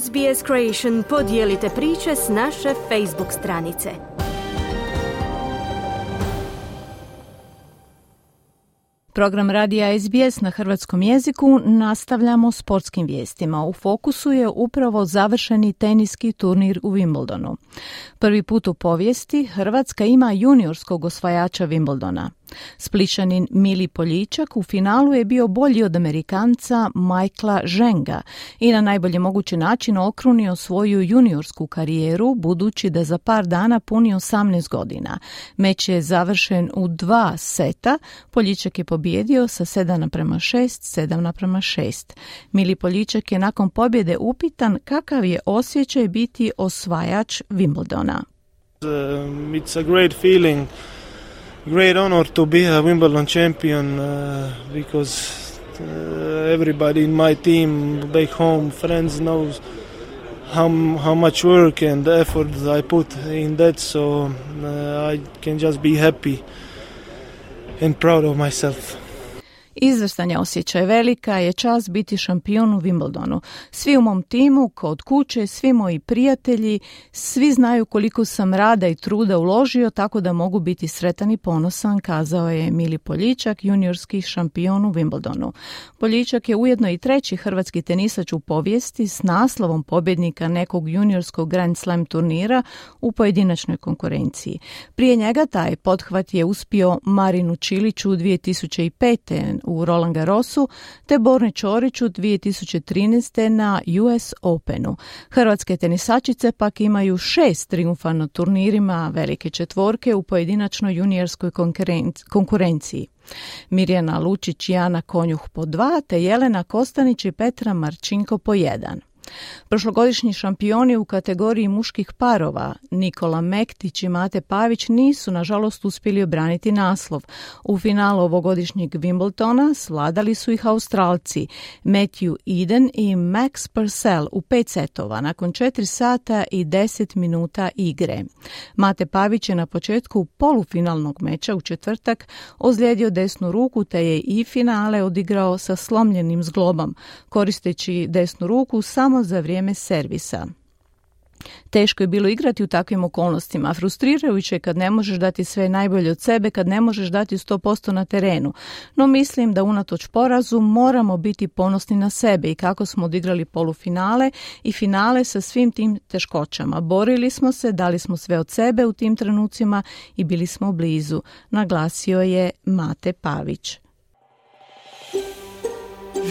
SBS Creation podijelite priče s naše Facebook stranice. Program radija SBS na hrvatskom jeziku nastavljamo sportskim vijestima. U fokusu je upravo završeni teniski turnir u Wimbledonu. Prvi put u povijesti Hrvatska ima juniorskog osvajača Wimbledona. Splišanin Mili Poljičak u finalu je bio bolji od Amerikanca Michaela Ženga i na najbolji mogući način okrunio svoju juniorsku karijeru budući da za par dana puni 18 godina. Meč je završen u dva seta, Poljičak je pobjedio sa 7 naprema 6, 7 naprema 6. Mili Poljičak je nakon pobjede upitan kakav je osjećaj biti osvajač Wimbledona. Um, it's a great feeling. Great honor to be a Wimbledon champion uh, because uh, everybody in my team back home, friends knows how how much work and effort I put in that. So uh, I can just be happy and proud of myself. Izvrstan je osjećaj velika je čast biti šampion u Wimbledonu. Svi u mom timu, kod kuće, svi moji prijatelji, svi znaju koliko sam rada i truda uložio, tako da mogu biti sretan i ponosan, kazao je Mili Poljičak, juniorski šampion u Wimbledonu. Poljičak je ujedno i treći hrvatski tenisač u povijesti s naslovom pobjednika nekog juniorskog Grand Slam turnira u pojedinačnoj konkurenciji. Prije njega taj pothvat je uspio Marinu Čiliću 2005 u Roland Garrosu te Borni Čoriću 2013. na US Openu. Hrvatske tenisačice pak imaju šest triumfa na turnirima velike četvorke u pojedinačnoj juniorskoj konkurenciji. Mirjana Lučić i Jana Konjuh po dva, te Jelena Kostanić i Petra Marčinko po jedan. Prošlogodišnji šampioni u kategoriji muških parova Nikola Mektić i Mate Pavić nisu nažalost uspjeli obraniti naslov. U finalu ovogodišnjeg Wimbledona svladali su ih Australci Matthew Eden i Max Purcell u pet setova nakon 4 sata i 10 minuta igre. Mate Pavić je na početku polufinalnog meča u četvrtak ozlijedio desnu ruku te je i finale odigrao sa slomljenim zglobom, koristeći desnu ruku samo za vrijeme servisa. Teško je bilo igrati u takvim okolnostima, frustrirajuće kad ne možeš dati sve najbolje od sebe, kad ne možeš dati 100% na terenu. No mislim da unatoč porazu moramo biti ponosni na sebe i kako smo odigrali polufinale i finale sa svim tim teškoćama. Borili smo se, dali smo sve od sebe u tim trenucima i bili smo blizu, naglasio je Mate Pavić.